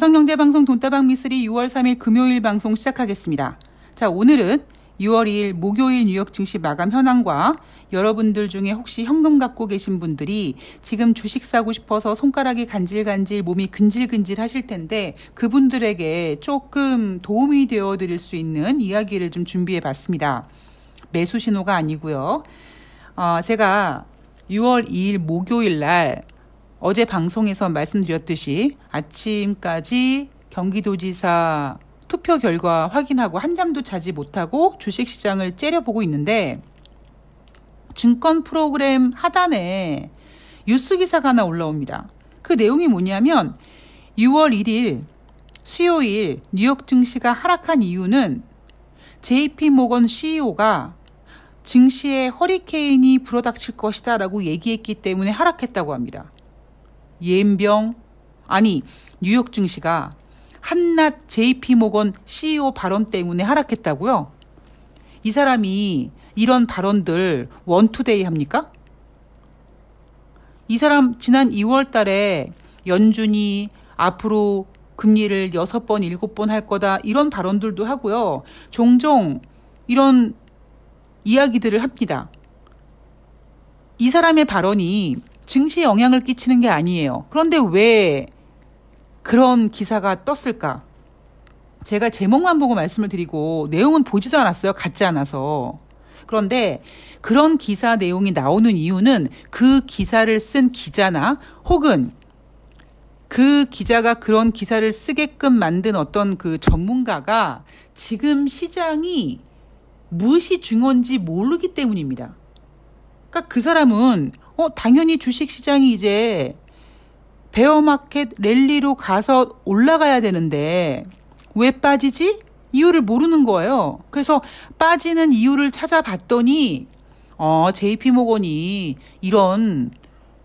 삼성경제방송 돈다방 미스리 6월 3일 금요일 방송 시작하겠습니다. 자, 오늘은 6월 2일 목요일 뉴욕 증시 마감 현황과 여러분들 중에 혹시 현금 갖고 계신 분들이 지금 주식 사고 싶어서 손가락이 간질간질 몸이 근질근질 하실 텐데 그분들에게 조금 도움이 되어 드릴 수 있는 이야기를 좀 준비해 봤습니다. 매수 신호가 아니고요. 어, 제가 6월 2일 목요일 날 어제 방송에서 말씀드렸듯이 아침까지 경기도지사 투표 결과 확인하고 한 잠도 자지 못하고 주식시장을 째려보고 있는데 증권 프로그램 하단에 뉴스 기사가 하나 올라옵니다. 그 내용이 뭐냐면 6월 1일 수요일 뉴욕 증시가 하락한 이유는 JP 모건 CEO가 증시에 허리케인이 불어닥칠 것이다 라고 얘기했기 때문에 하락했다고 합니다. 예병 아니 뉴욕 증시가 한낱 JP 모건 CEO 발언 때문에 하락했다고요? 이 사람이 이런 발언들 원투데이 합니까? 이 사람 지난 2월 달에 연준이 앞으로 금리를 6번, 7번 할 거다 이런 발언들도 하고요. 종종 이런 이야기들을 합니다. 이 사람의 발언이 증시에 영향을 끼치는 게 아니에요. 그런데 왜 그런 기사가 떴을까? 제가 제목만 보고 말씀을 드리고 내용은 보지도 않았어요. 같지 않아서. 그런데 그런 기사 내용이 나오는 이유는 그 기사를 쓴 기자나 혹은 그 기자가 그런 기사를 쓰게끔 만든 어떤 그 전문가가 지금 시장이 무엇이 중요한지 모르기 때문입니다. 그러니까 그 사람은 어, 당연히 주식 시장이 이제 베어마켓 랠리로 가서 올라가야 되는데 왜 빠지지? 이유를 모르는 거예요. 그래서 빠지는 이유를 찾아봤더니 어, JP 모건이 이런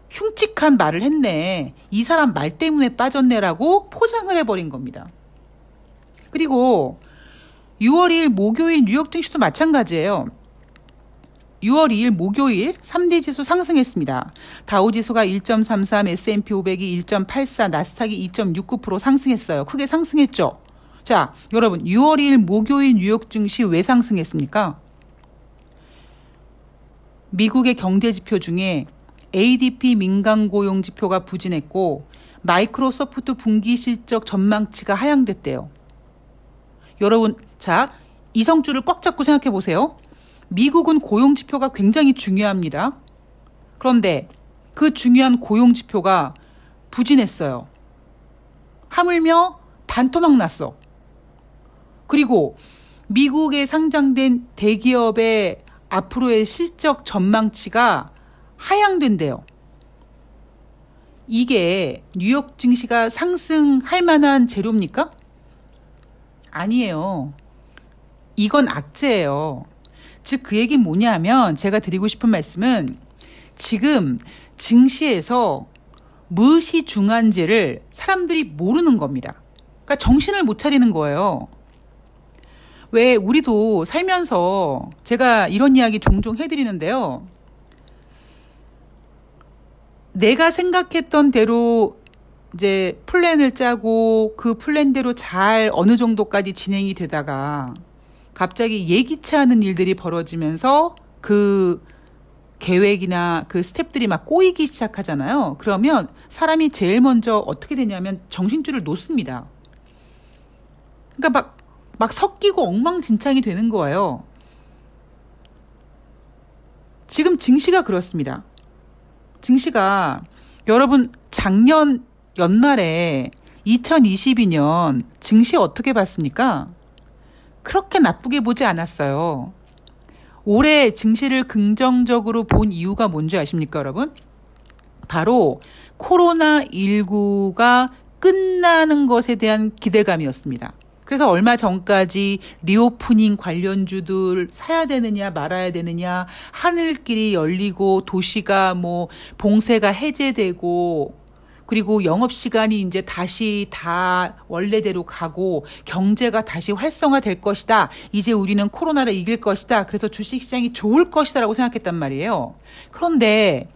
흉측한 말을 했네. 이 사람 말 때문에 빠졌네라고 포장을 해버린 겁니다. 그리고 6월 2일 목요일 뉴욕 증시도 마찬가지예요. 6월 2일 목요일 3대 지수 상승했습니다. 다우 지수가 1.33, S&P 500이 1.84, 나스닥이 2.69% 상승했어요. 크게 상승했죠. 자, 여러분 6월 2일 목요일 뉴욕 증시 왜 상승했습니까? 미국의 경제 지표 중에 ADP 민간 고용 지표가 부진했고 마이크로소프트 분기 실적 전망치가 하향됐대요. 여러분, 자, 이성줄을 꽉 잡고 생각해 보세요. 미국은 고용 지표가 굉장히 중요합니다. 그런데 그 중요한 고용 지표가 부진했어요. 하물며 반토막 났어. 그리고 미국에 상장된 대기업의 앞으로의 실적 전망치가 하향된대요. 이게 뉴욕 증시가 상승할 만한 재료입니까? 아니에요. 이건 악재예요. 즉, 그 얘기는 뭐냐면 제가 드리고 싶은 말씀은 지금 증시에서 무엇이 중요한지를 사람들이 모르는 겁니다. 그러니까 정신을 못 차리는 거예요. 왜 우리도 살면서 제가 이런 이야기 종종 해드리는데요. 내가 생각했던 대로 이제 플랜을 짜고 그 플랜대로 잘 어느 정도까지 진행이 되다가 갑자기 예기치 않은 일들이 벌어지면서 그 계획이나 그 스텝들이 막 꼬이기 시작하잖아요. 그러면 사람이 제일 먼저 어떻게 되냐면 정신줄을 놓습니다. 그러니까 막, 막 섞이고 엉망진창이 되는 거예요. 지금 증시가 그렇습니다. 증시가 여러분 작년 연말에 2022년 증시 어떻게 봤습니까? 그렇게 나쁘게 보지 않았어요. 올해 증시를 긍정적으로 본 이유가 뭔지 아십니까, 여러분? 바로 코로나19가 끝나는 것에 대한 기대감이었습니다. 그래서 얼마 전까지 reopening 관련주들 사야 되느냐 말아야 되느냐 하늘길이 열리고 도시가 뭐 봉쇄가 해제되고 그리고 영업 시간이 이제 다시 다 원래대로 가고 경제가 다시 활성화될 것이다. 이제 우리는 코로나를 이길 것이다. 그래서 주식 시장이 좋을 것이다라고 생각했단 말이에요. 그런데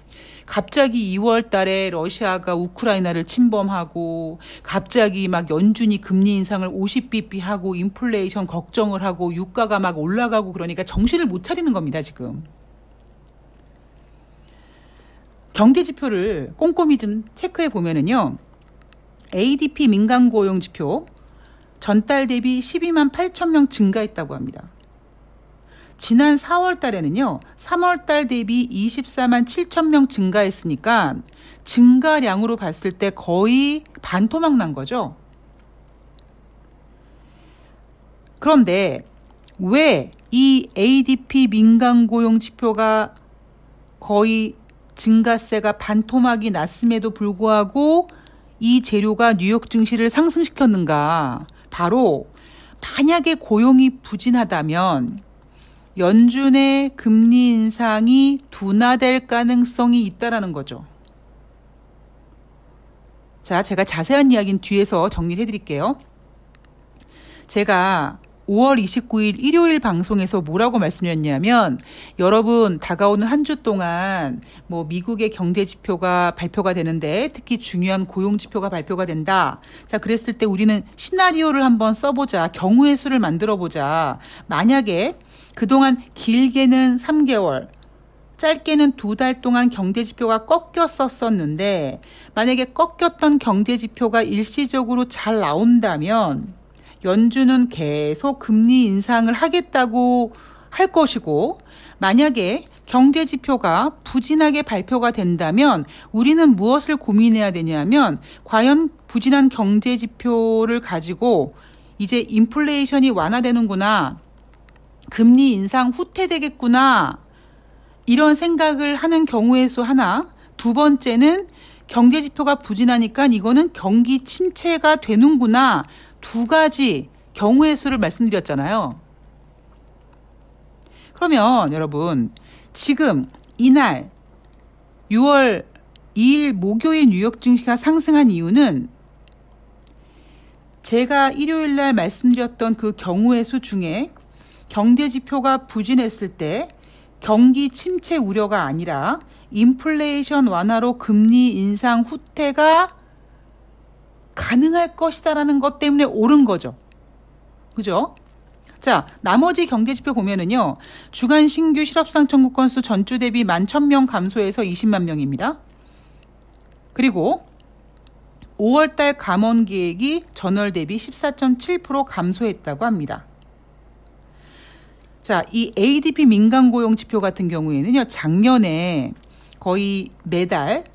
갑자기 2월 달에 러시아가 우크라이나를 침범하고 갑자기 막 연준이 금리 인상을 50bp 하고 인플레이션 걱정을 하고 유가가 막 올라가고 그러니까 정신을 못 차리는 겁니다, 지금. 경제 지표를 꼼꼼히 좀 체크해 보면은요. ADP 민간 고용 지표 전달 대비 12만 8천 명 증가했다고 합니다. 지난 4월 달에는요, 3월 달 대비 24만 7천 명 증가했으니까 증가량으로 봤을 때 거의 반토막 난 거죠. 그런데 왜 이 ADP 민간 고용 지표가 거의 증가세가 반토막이 났음에도 불구하고 이 재료가 뉴욕 증시를 상승시켰는가? 바로 만약에 고용이 부진하다면 연준의 금리 인상이 둔화될 가능성이 있다라는 거죠. 자, 제가 자세한 이야기는 뒤에서 정리해 드릴게요. 제가 5월 29일 일요일 방송에서 뭐라고 말씀드렸냐면 여러분 다가오는 한 주 동안 뭐 미국의 경제 지표가 발표가 되는데 특히 중요한 고용 지표가 발표가 된다. 자, 그랬을 때 우리는 시나리오를 한번 써보자. 경우의 수를 만들어 보자. 만약에 그동안 길게는 3개월, 짧게는 두 달 동안 경제 지표가 꺾였었었는데 만약에 꺾였던 경제 지표가 일시적으로 잘 나온다면 연준은 계속 금리 인상을 하겠다고 할 것이고 만약에 경제 지표가 부진하게 발표가 된다면 우리는 무엇을 고민해야 되냐면 과연 부진한 경제 지표를 가지고 이제 인플레이션이 완화되는구나. 금리 인상 후퇴되겠구나. 이런 생각을 하는 경우의 수 하나. 두 번째는 경제 지표가 부진하니까 이거는 경기 침체가 되는구나. 두 가지 경우의 수를 말씀드렸잖아요. 그러면 여러분, 지금 이날 6월 2일 목요일 뉴욕 증시가 상승한 이유는 제가 일요일 날 말씀드렸던 그 경우의 수 중에 경제 지표가 부진했을 때 경기 침체 우려가 아니라 인플레이션 완화로 금리 인상 후퇴가 가능할 것이다라는 것 때문에 옳은 거죠. 그죠? 자, 나머지 경제지표 보면은요, 주간 신규 실업상 청구 건수 전주 대비 11,000명 감소해서 20만 명입니다. 그리고 5월달 감원 계획이 전월 대비 14.7% 감소했다고 합니다. 자, 이 ADP 민간 고용 지표 같은 경우에는요, 작년에 거의 매달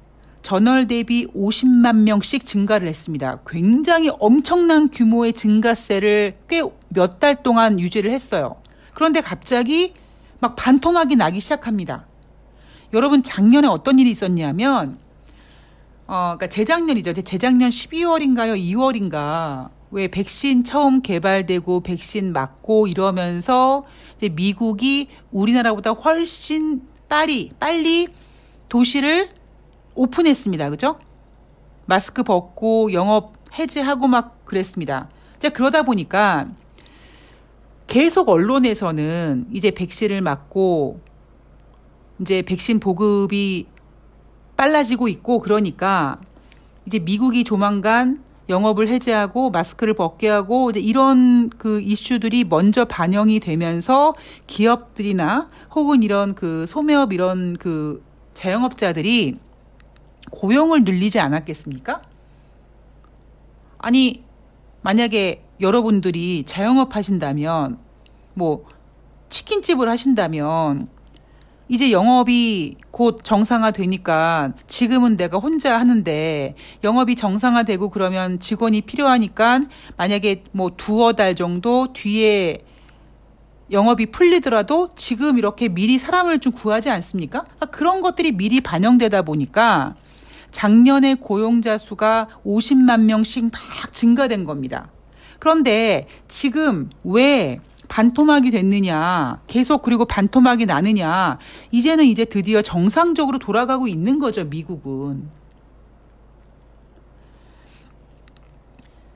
전월 대비 50만 명씩 증가를 했습니다. 굉장히 엄청난 규모의 증가세를 꽤 몇 달 동안 유지를 했어요. 그런데 갑자기 막 반토막이 나기 시작합니다. 여러분 작년에 어떤 일이 있었냐면 어 그러니까 재작년이죠. 재작년 12월인가요? 2월인가? 왜 백신 처음 개발되고 백신 맞고 이러면서 이제 미국이 우리나라보다 훨씬 빨리 빨리 도시를 오픈했습니다. 그죠? 마스크 벗고 영업 해제하고 막 그랬습니다. 자, 그러다 보니까 계속 언론에서는 이제 백신을 맞고 이제 백신 보급이 빨라지고 있고 그러니까 이제 미국이 조만간 영업을 해제하고 마스크를 벗게 하고 이제 이런 그 이슈들이 먼저 반영이 되면서 기업들이나 혹은 이런 그 소매업 이런 그 자영업자들이 고용을 늘리지 않았겠습니까? 아니, 만약에 여러분들이 자영업 하신다면, 뭐, 치킨집을 하신다면, 이제 영업이 곧 정상화되니까 지금은 내가 혼자 하는데 영업이 정상화되고 그러면 직원이 필요하니까 만약에 뭐 두어 달 정도 뒤에 영업이 풀리더라도 지금 이렇게 미리 사람을 좀 구하지 않습니까? 그러니까 그런 것들이 미리 반영되다 보니까 작년에 고용자 수가 50만 명씩 막 증가된 겁니다. 그런데 지금 왜 반토막이 됐느냐, 계속 그리고 반토막이 나느냐, 이제는 이제 드디어 정상적으로 돌아가고 있는 거죠, 미국은.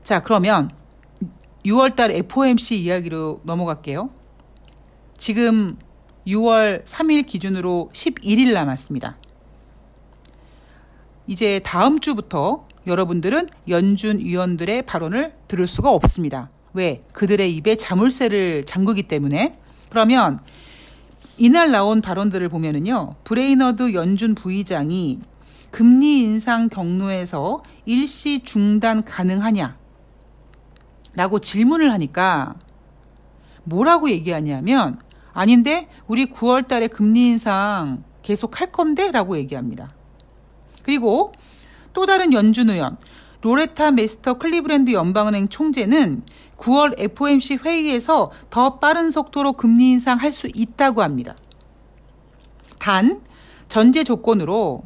자, 그러면 6월달 FOMC 이야기로 넘어갈게요. 지금 6월 3일 기준으로 11일 남았습니다. 이제 다음 주부터 여러분들은 연준 위원들의 발언을 들을 수가 없습니다. 왜? 그들의 입에 자물쇠를 잠그기 때문에. 그러면 이날 나온 발언들을 보면은요. 브레이너드 연준 부의장이 금리 인상 경로에서 일시 중단 가능하냐? 라고 질문을 하니까 뭐라고 얘기하냐면 아닌데 우리 9월 달에 금리 인상 계속 할 건데 라고 얘기합니다. 그리고 또 다른 연준 의원 로레타 메스터 클리브랜드 연방은행 총재는 9월 FOMC 회의에서 더 빠른 속도로 금리 인상할 수 있다고 합니다. 단 전제 조건으로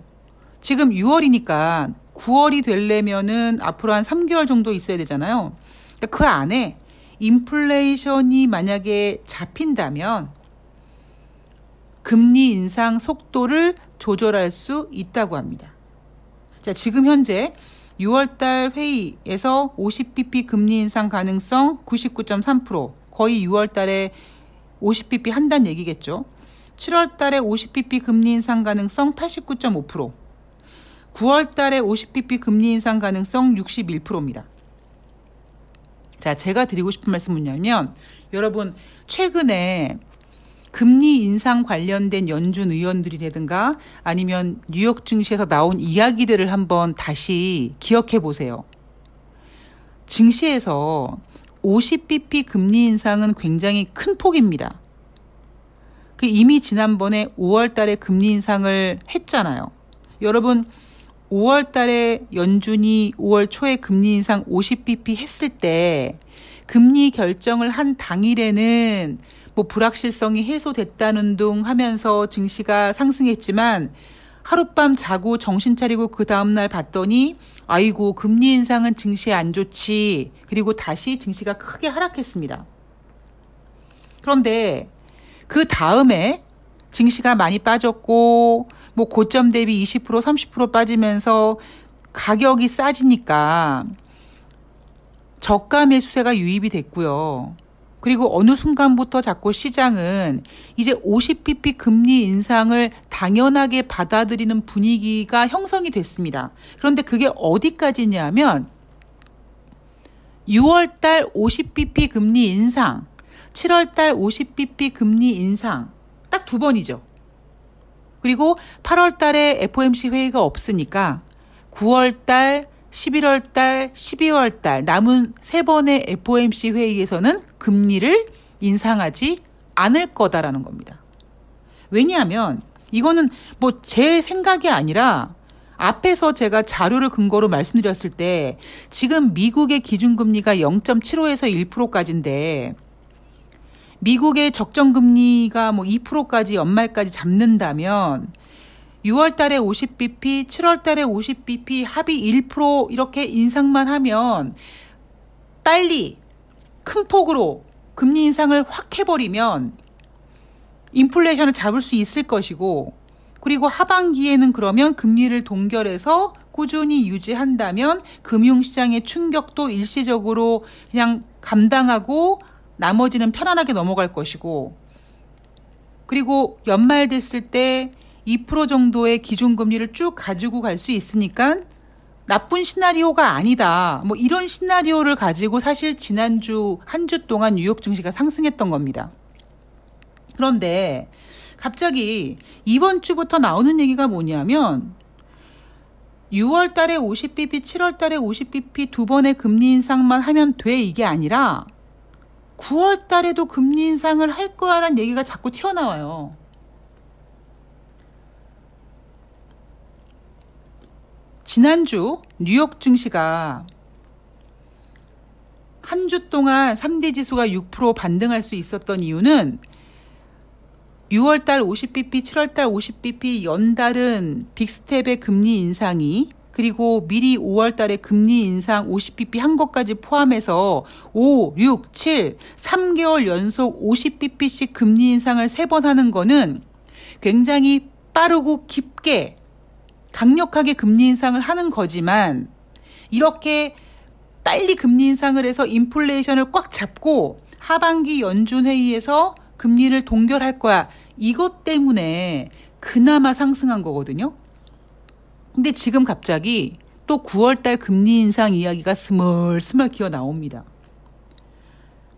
지금 6월이니까 9월이 되려면은 앞으로 한 3개월 정도 있어야 되잖아요. 그러니까 그 안에 인플레이션이 만약에 잡힌다면 금리 인상 속도를 조절할 수 있다고 합니다. 자, 지금 현재 6월달 회의에서 50bp 금리 인상 가능성 99.3% 거의 6월달에 50bp 한다는 얘기겠죠. 7월달에 50bp 금리 인상 가능성 89.5%, 9월달에 50bp 금리 인상 가능성 61%입니다. 자, 제가 드리고 싶은 말씀은 뭐냐면 여러분 최근에 금리 인상 관련된 연준 의원들이라든가 아니면 뉴욕 증시에서 나온 이야기들을 한번 다시 기억해 보세요. 증시에서 50bp 금리 인상은 굉장히 큰 폭입니다. 그 이미 지난번에 5월 달에 금리 인상을 했잖아요. 여러분 5월 달에 연준이 5월 초에 금리 인상 50bp 했을 때 금리 결정을 한 당일에는 뭐 불확실성이 해소됐다는 둥 하면서 증시가 상승했지만 하룻밤 자고 정신 차리고 그 다음날 봤더니 아이고 금리 인상은 증시에 안 좋지 그리고 다시 증시가 크게 하락했습니다. 그런데 그 다음에 증시가 많이 빠졌고 뭐 고점 대비 20% 30% 빠지면서 가격이 싸지니까 저가 매수세가 유입이 됐고요. 그리고 어느 순간부터 자꾸 시장은 이제 50bp 금리 인상을 당연하게 받아들이는 분위기가 형성이 됐습니다. 그런데 그게 어디까지냐면 6월 달 50bp 금리 인상, 7월 달 50bp 금리 인상 딱 두 번이죠. 그리고 8월 달에 FOMC 회의가 없으니까 9월 달 11월 달, 12월 달 남은 세 번의 FOMC 회의에서는 금리를 인상하지 않을 거다라는 겁니다. 왜냐하면 이거는 뭐 제 생각이 아니라 앞에서 제가 자료를 근거로 말씀드렸을 때 지금 미국의 기준금리가 0.75에서 1%까지인데 미국의 적정금리가 뭐 2%까지 연말까지 잡는다면 6월 달에 50bp, 7월 달에 50bp, 합의 1% 이렇게 인상만 하면 빨리 큰 폭으로 금리 인상을 확 해버리면 인플레이션을 잡을 수 있을 것이고 그리고 하반기에는 그러면 금리를 동결해서 꾸준히 유지한다면 금융시장의 충격도 일시적으로 그냥 감당하고 나머지는 편안하게 넘어갈 것이고 그리고 연말 됐을 때 2% 정도의 기준금리를 쭉 가지고 갈 수 있으니까 나쁜 시나리오가 아니다. 뭐 이런 시나리오를 가지고 사실 지난주 한 주 동안 뉴욕 증시가 상승했던 겁니다. 그런데 갑자기 이번 주부터 나오는 얘기가 뭐냐면 6월 달에 50bp, 7월 달에 50bp 두 번의 금리 인상만 하면 돼 이게 아니라 9월 달에도 금리 인상을 할 거야라는 얘기가 자꾸 튀어나와요. 지난주 뉴욕 증시가 한 주 동안 3대 지수가 6% 반등할 수 있었던 이유는 6월달 50bp, 7월달 50bp 연달은 빅스텝의 금리 인상이 그리고 미리 5월달에 금리 인상 50bp 한 것까지 포함해서 5, 6, 7, 3개월 연속 50bp씩 금리 인상을 세 번 하는 거는 굉장히 빠르고 깊게 강력하게 금리 인상을 하는 거지만 이렇게 빨리 금리 인상을 해서 인플레이션을 꽉 잡고 하반기 연준 회의에서 금리를 동결할 거야. 이것 때문에 그나마 상승한 거거든요. 근데 지금 갑자기 또 9월 달 금리 인상 이야기가 스멀스멀 기어 나옵니다.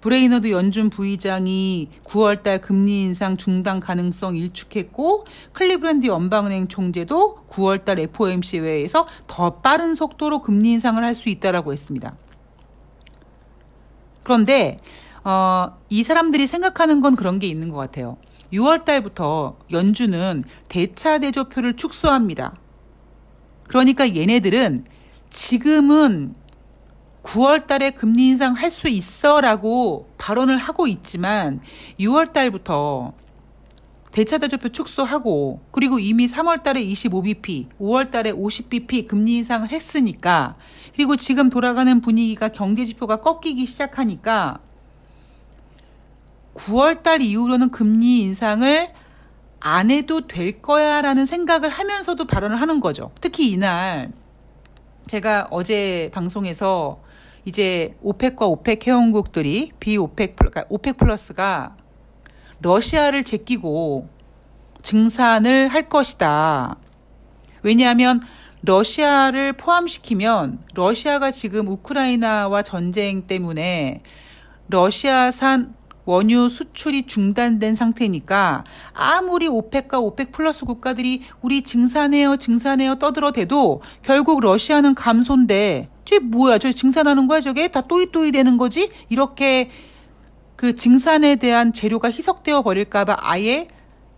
브레이너드 연준 부의장이 9월달 금리 인상 중단 가능성 일축했고 클리브랜드 연방은행 총재도 9월달 FOMC 회의에서 더 빠른 속도로 금리 인상을 할 수 있다라고 했습니다. 그런데 어, 이 사람들이 생각하는 건 그런 게 있는 것 같아요. 6월 달부터 연준은 대차 대조표를 축소합니다. 그러니까 얘네들은 지금은 9월 달에 금리 인상 할 수 있어 라고 발언을 하고 있지만 6월 달부터 대차 대조표 축소하고 그리고 이미 3월 달에 25bp, 5월 달에 50bp 금리 인상을 했으니까 그리고 지금 돌아가는 분위기가 경제 지표가 꺾이기 시작하니까 9월 달 이후로는 금리 인상을 안 해도 될 거야 라는 생각을 하면서도 발언을 하는 거죠. 특히 이날 제가 어제 방송에서 이제 OPEC과 OPEC 회원국들이 비OPEC 그러니까 OPEC 플러스가 러시아를 제끼고 증산을 할 것이다. 왜냐하면 러시아를 포함시키면 러시아가 지금 우크라이나와 전쟁 때문에 러시아산 원유 수출이 중단된 상태니까 아무리 OPEC과 OPEC 플러스 국가들이 우리 증산해요, 증산해요 떠들어대도 결국 러시아는 감소인데 저게 뭐야? 저 증산하는 거야? 저게 다 또이또이 되는 거지? 이렇게 그 증산에 대한 재료가 희석되어 버릴까봐 아예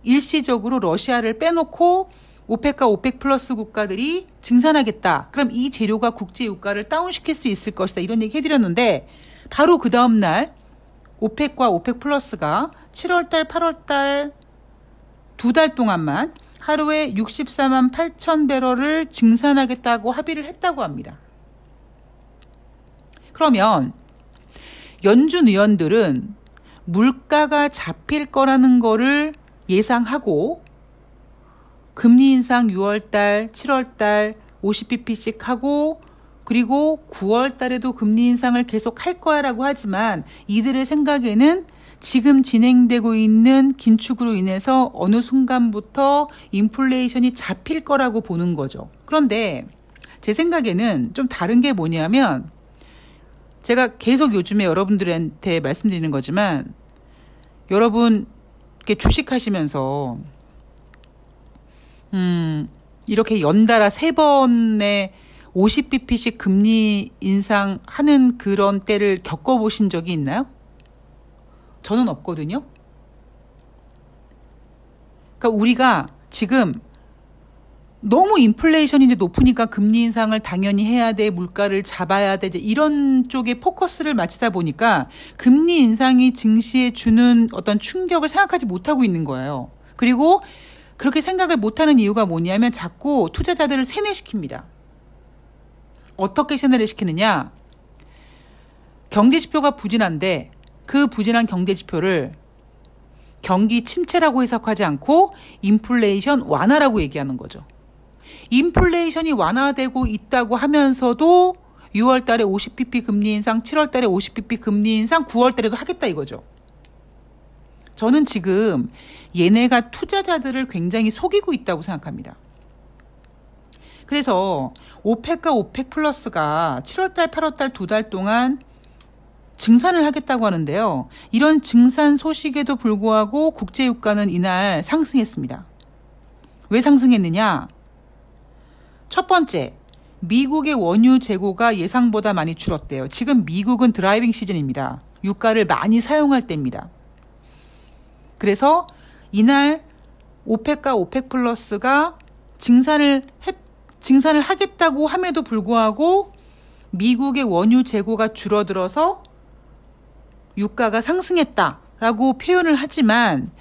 일시적으로 러시아를 빼놓고 오펙과 오펙 플러스 국가들이 증산하겠다. 그럼 이 재료가 국제 유가를 다운시킬 수 있을 것이다. 이런 얘기 해드렸는데 바로 그 다음 날 오펙과 오펙 플러스가 7월달, 8월달 두 달 동안만 하루에 64만 8천 배럴을 증산하겠다고 합의를 했다고 합니다. 그러면 연준 의원들은 물가가 잡힐 거라는 거를 예상하고 금리 인상 6월 달, 7월 달 50bp씩 하고 그리고 9월 달에도 금리 인상을 계속 할 거야라고 하지만 이들의 생각에는 지금 진행되고 있는 긴축으로 인해서 어느 순간부터 인플레이션이 잡힐 거라고 보는 거죠. 그런데 제 생각에는 좀 다른 게 뭐냐면 제가 계속 요즘에 여러분들한테 말씀드리는 거지만 여러분 이렇게 주식하시면서 음 이렇게 연달아 세 번의 50bp씩 금리 인상하는 그런 때를 겪어보신 적이 있나요? 저는 없거든요. 그러니까 우리가 지금 너무 인플레이션이 이제 높으니까 금리 인상을 당연히 해야 돼, 물가를 잡아야 돼, 이런 쪽에 포커스를 맞추다 보니까 금리 인상이 증시에 주는 어떤 충격을 생각하지 못하고 있는 거예요. 그리고 그렇게 생각을 못하는 이유가 뭐냐면 자꾸 투자자들을 세뇌시킵니다. 어떻게 세뇌를 시키느냐? 경제 지표가 부진한데 그 부진한 경제 지표를 경기 침체라고 해석하지 않고 인플레이션 완화라고 얘기하는 거죠. 인플레이션이 완화되고 있다고 하면서도 6월 달에 50bp 금리 인상, 7월 달에 50bp 금리 인상, 9월 달에도 하겠다 이거죠. 저는 지금 얘네가 투자자들을 굉장히 속이고 있다고 생각합니다. 그래서 오펙과 오펙 플러스가 7월 달, 8월 달 두 달 동안 증산을 하겠다고 하는데요. 이런 증산 소식에도 불구하고 국제유가는 이날 상승했습니다. 왜 상승했느냐? 첫 번째, 미국의 원유 재고가 예상보다 많이 줄었대요. 지금 미국은 드라이빙 시즌입니다. 유가를 많이 사용할 때입니다. 그래서 이날 오펙과 오펙 플러스가 증산을 했, 증산을 하겠다고 함에도 불구하고 미국의 원유 재고가 줄어들어서 유가가 상승했다라고 표현을 하지만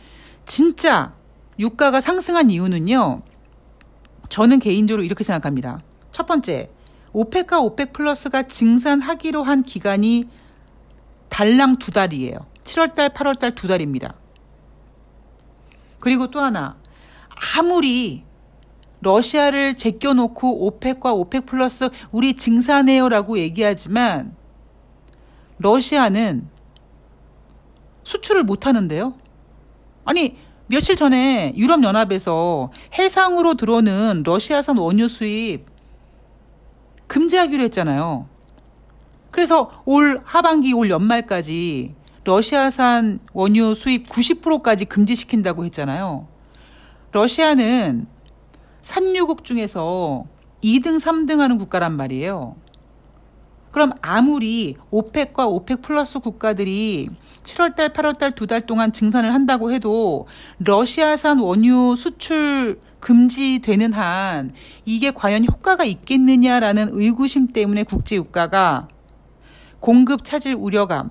진짜 유가가 상승한 이유는요. 저는 개인적으로 이렇게 생각합니다. 첫 번째, 오펙과 오펙 플러스가 증산하기로 한 기간이 달랑 두 달이에요. 7월달, 8월달 두 달입니다. 그리고 또 하나, 아무리 러시아를 제껴놓고 오펙과 오펙 플러스 우리 증산해요라고 얘기하지만 러시아는 수출을 못 하는데요. 아니 며칠 전에 유럽연합에서 해상으로 들어오는 러시아산 원유 수입 금지하기로 했잖아요. 그래서 올 하반기, 올 연말까지 러시아산 원유 수입 90%까지 금지시킨다고 했잖아요. 러시아는 산유국 중에서 2등, 3등 하는 국가란 말이에요. 그럼 아무리 오펙과 오펙 플러스 국가들이 7월달, 8월달 두 달 동안 증산을 한다고 해도 러시아산 원유 수출 금지되는 한 이게 과연 효과가 있겠느냐라는 의구심 때문에 국제유가가 공급 차질 우려감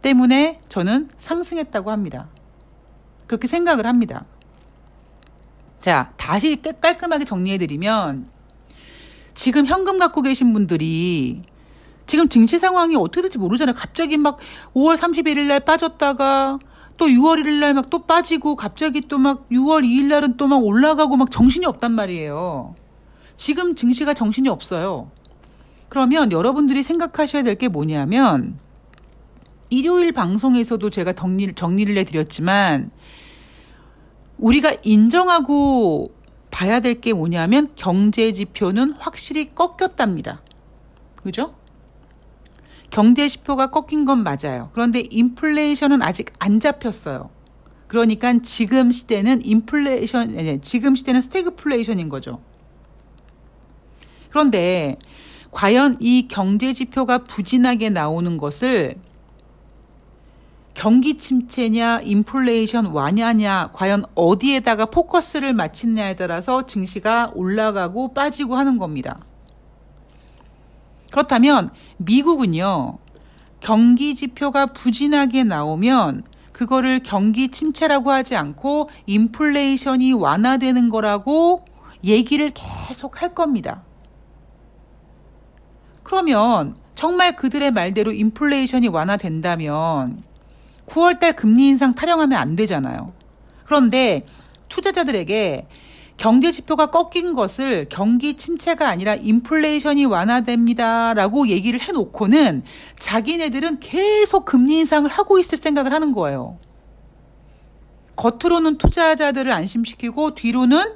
때문에 저는 상승했다고 합니다. 그렇게 생각을 합니다. 자, 다시 깔끔하게 정리해드리면 지금 현금 갖고 계신 분들이 지금 증시 상황이 어떻게 될지 모르잖아요. 갑자기 막 5월 31일 날 빠졌다가 또 6월 1일 날 막 또 빠지고 갑자기 또 막 6월 2일 날은 또 막 올라가고 막 정신이 없단 말이에요. 지금 증시가 정신이 없어요. 그러면 여러분들이 생각하셔야 될 게 뭐냐면 일요일 방송에서도 제가 정리를, 정리를 해드렸지만 우리가 인정하고 봐야 될 게 뭐냐면 경제 지표는 확실히 꺾였답니다. 그죠? 경제 지표가 꺾인 건 맞아요. 그런데 인플레이션은 아직 안 잡혔어요. 그러니까 지금 시대는 인플레이션, 아니, 지금 시대는 스태그플레이션인 거죠. 그런데 과연 이 경제 지표가 부진하게 나오는 것을 경기 침체냐, 인플레이션 완화냐, 과연 어디에다가 포커스를 맞추냐에 따라서 증시가 올라가고 빠지고 하는 겁니다. 그렇다면 미국은요, 경기 지표가 부진하게 나오면 그거를 경기 침체라고 하지 않고 인플레이션이 완화되는 거라고 얘기를 계속 할 겁니다. 그러면 정말 그들의 말대로 인플레이션이 완화된다면 9월달 금리 인상 타령하면 안 되잖아요. 그런데 투자자들에게 경제 지표가 꺾인 것을 경기 침체가 아니라 인플레이션이 완화됩니다라고 얘기를 해놓고는 자기네들은 계속 금리 인상을 하고 있을 생각을 하는 거예요. 겉으로는 투자자들을 안심시키고 뒤로는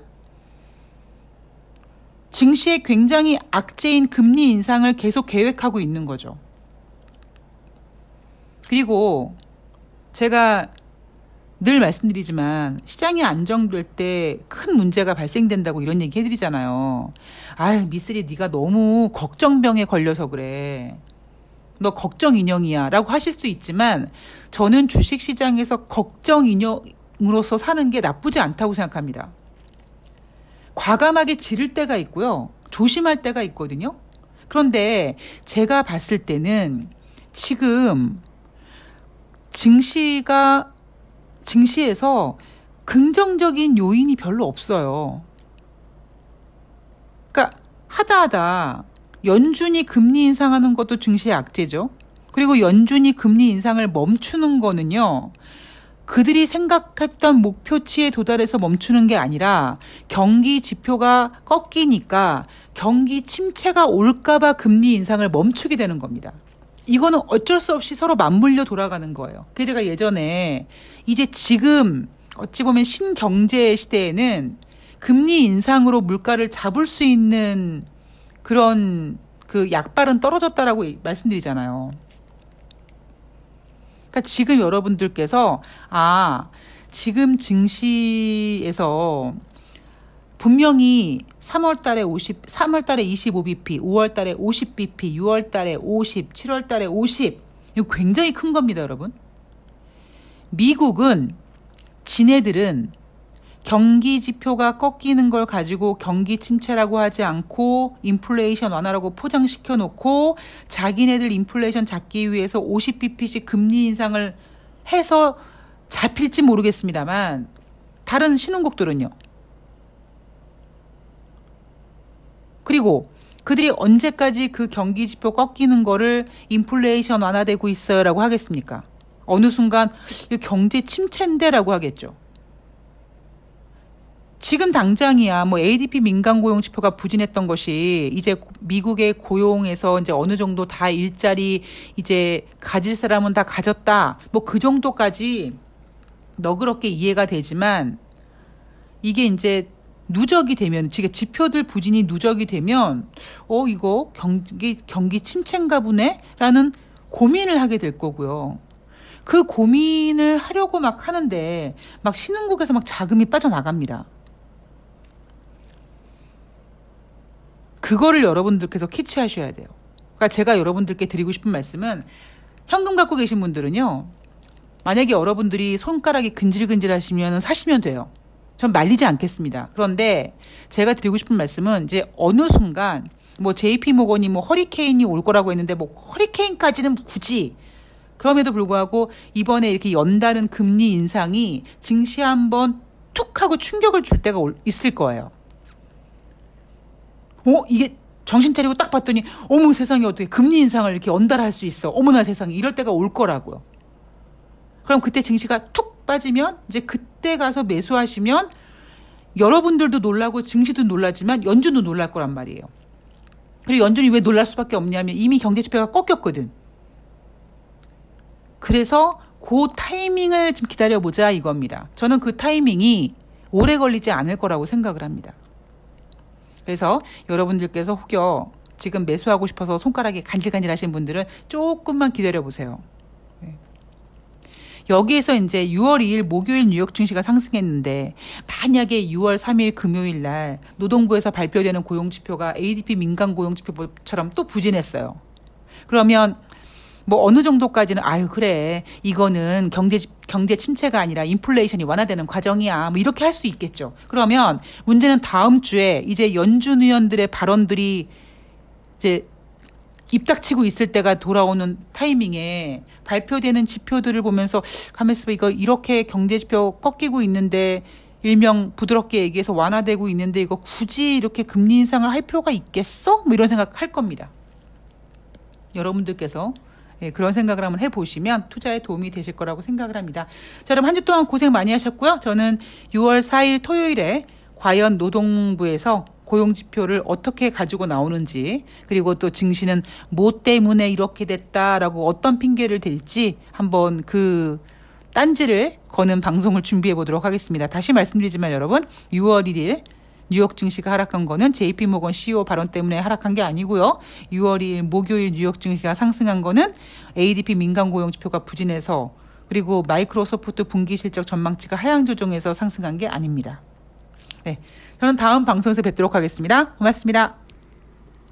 증시에 굉장히 악재인 금리 인상을 계속 계획하고 있는 거죠. 그리고 제가 늘 말씀드리지만 시장이 안정될 때 큰 문제가 발생된다고 이런 얘기 해드리잖아요. 아유 미쓰리 네가 너무 걱정병에 걸려서 그래. 너 걱정 인형이야 라고 하실 수도 있지만 저는 주식 시장에서 걱정 인형으로서 사는 게 나쁘지 않다고 생각합니다. 과감하게 지를 때가 있고요. 조심할 때가 있거든요. 그런데 제가 봤을 때는 지금 증시가 증시에서 긍정적인 요인이 별로 없어요. 그러니까 하다 하다 연준이 금리 인상하는 것도 증시의 악재죠. 그리고 연준이 금리 인상을 멈추는 거는요. 그들이 생각했던 목표치에 도달해서 멈추는 게 아니라 경기 지표가 꺾이니까 경기 침체가 올까봐 금리 인상을 멈추게 되는 겁니다. 이거는 어쩔 수 없이 서로 맞물려 돌아가는 거예요. 그 제가 예전에 이제 지금 어찌 보면 신경제 시대에는 금리 인상으로 물가를 잡을 수 있는 그런 그 약발은 떨어졌다라고 말씀드리잖아요. 그러니까 지금 여러분들께서 아 지금 증시에서 분명히 3월 달에 50, 3월 달에 25bp, 5월 달에 50bp, 6월 달에 50, 7월 달에 50. 이거 굉장히 큰 겁니다, 여러분. 미국은 지네들은 경기 지표가 꺾이는 걸 가지고 경기 침체라고 하지 않고 인플레이션 완화라고 포장시켜 놓고 자기네들 인플레이션 잡기 위해서 50bp씩 금리 인상을 해서 잡힐지 모르겠습니다만 다른 신흥국들은요. 그리고 그들이 언제까지 그 경기 지표 꺾이는 거를 인플레이션 완화되고 있어요라고 하겠습니까? 어느 순간 경제 침체인데라고 하겠죠. 지금 당장이야 뭐 ADP 민간 고용 지표가 부진했던 것이 이제 미국의 고용에서 이제 어느 정도 다 일자리 이제 가질 사람은 다 가졌다 뭐 그 정도까지 너그럽게 이해가 되지만 이게 이제 누적이 되면 지금 지표들 부진이 누적이 되면 어 이거 경기 경기 침체인가 보네라는 고민을 하게 될 거고요. 그 고민을 하려고 막 하는데 막 신흥국에서 막 자금이 빠져나갑니다. 그거를 여러분들께서 캐치하셔야 돼요. 그러니까 제가 여러분들께 드리고 싶은 말씀은 현금 갖고 계신 분들은요. 만약에 여러분들이 손가락이 근질근질 하시면 사시면 돼요. 전 말리지 않겠습니다. 그런데 제가 드리고 싶은 말씀은 이제 어느 순간 뭐 JP 모건이 뭐 허리케인이 올 거라고 했는데 뭐 허리케인까지는 굳이 그럼에도 불구하고 이번에 이렇게 연다는 금리 인상이 증시에 한번 툭 하고 충격을 줄 때가 있을 거예요. 어, 이게 정신 차리고 딱 봤더니 어머 세상에 어떻게 금리 인상을 이렇게 연달아 수 있어. 어머나 세상에 이럴 때가 올 거라고요. 그럼 그때 증시가 툭 빠지면 이제 그때 가서 매수하시면 여러분들도 놀라고 증시도 놀라지만 연준도 놀랄 거란 말이에요. 그리고 연준이 왜 놀랄 수밖에 없냐면 이미 경제 지표가 꺾였거든. 그래서 그 타이밍을 좀 기다려보자 이겁니다. 저는 그 타이밍이 오래 걸리지 않을 거라고 생각을 합니다. 그래서 여러분들께서 혹여 지금 매수하고 싶어서 손가락이 간질간질 하신 분들은 조금만 기다려보세요. 여기에서 이제 6월 2일 목요일 뉴욕 증시가 상승했는데 만약에 6월 3일 금요일 날 노동부에서 발표되는 고용 지표가 ADP 민간 고용 지표처럼 또 부진했어요. 그러면 뭐 어느 정도까지는 아유 그래 이거는 경제 경제 침체가 아니라 인플레이션이 완화되는 과정이야 뭐 이렇게 할 수 있겠죠. 그러면 문제는 다음 주에 이제 연준 의원들의 발언들이 이제 입 닥치고 있을 때가 돌아오는 타이밍에 발표되는 지표들을 보면서 가만있어 이거 이렇게 경제 지표 꺾이고 있는데 일명 부드럽게 얘기해서 완화되고 있는데 이거 굳이 이렇게 금리 인상을 할 필요가 있겠어? 뭐 이런 생각 할 겁니다. 여러분들께서 예, 그런 생각을 한번 해보시면 투자에 도움이 되실 거라고 생각을 합니다. 자, 그럼 한 주 동안 고생 많이 하셨고요. 저는 6월 4일 토요일에 과연 노동부에서 고용 지표를 어떻게 가지고 나오는지 그리고 또 증시는 뭐 때문에 이렇게 됐다라고 어떤 핑계를 댈지 한번 그 딴지를 거는 방송을 준비해 보도록 하겠습니다. 다시 말씀드리지만 여러분 6월 1일 뉴욕 증시가 하락한 거는 JP모건 CEO 발언 때문에 하락한 게 아니고요. 6월 2일 목요일 뉴욕 증시가 상승한 거는 ADP 민간 고용 지표가 부진해서 그리고 마이크로소프트 분기 실적 전망치가 하향 조정해서 상승한 게 아닙니다. 네. 저는 다음 방송에서 뵙도록 하겠습니다. 고맙습니다.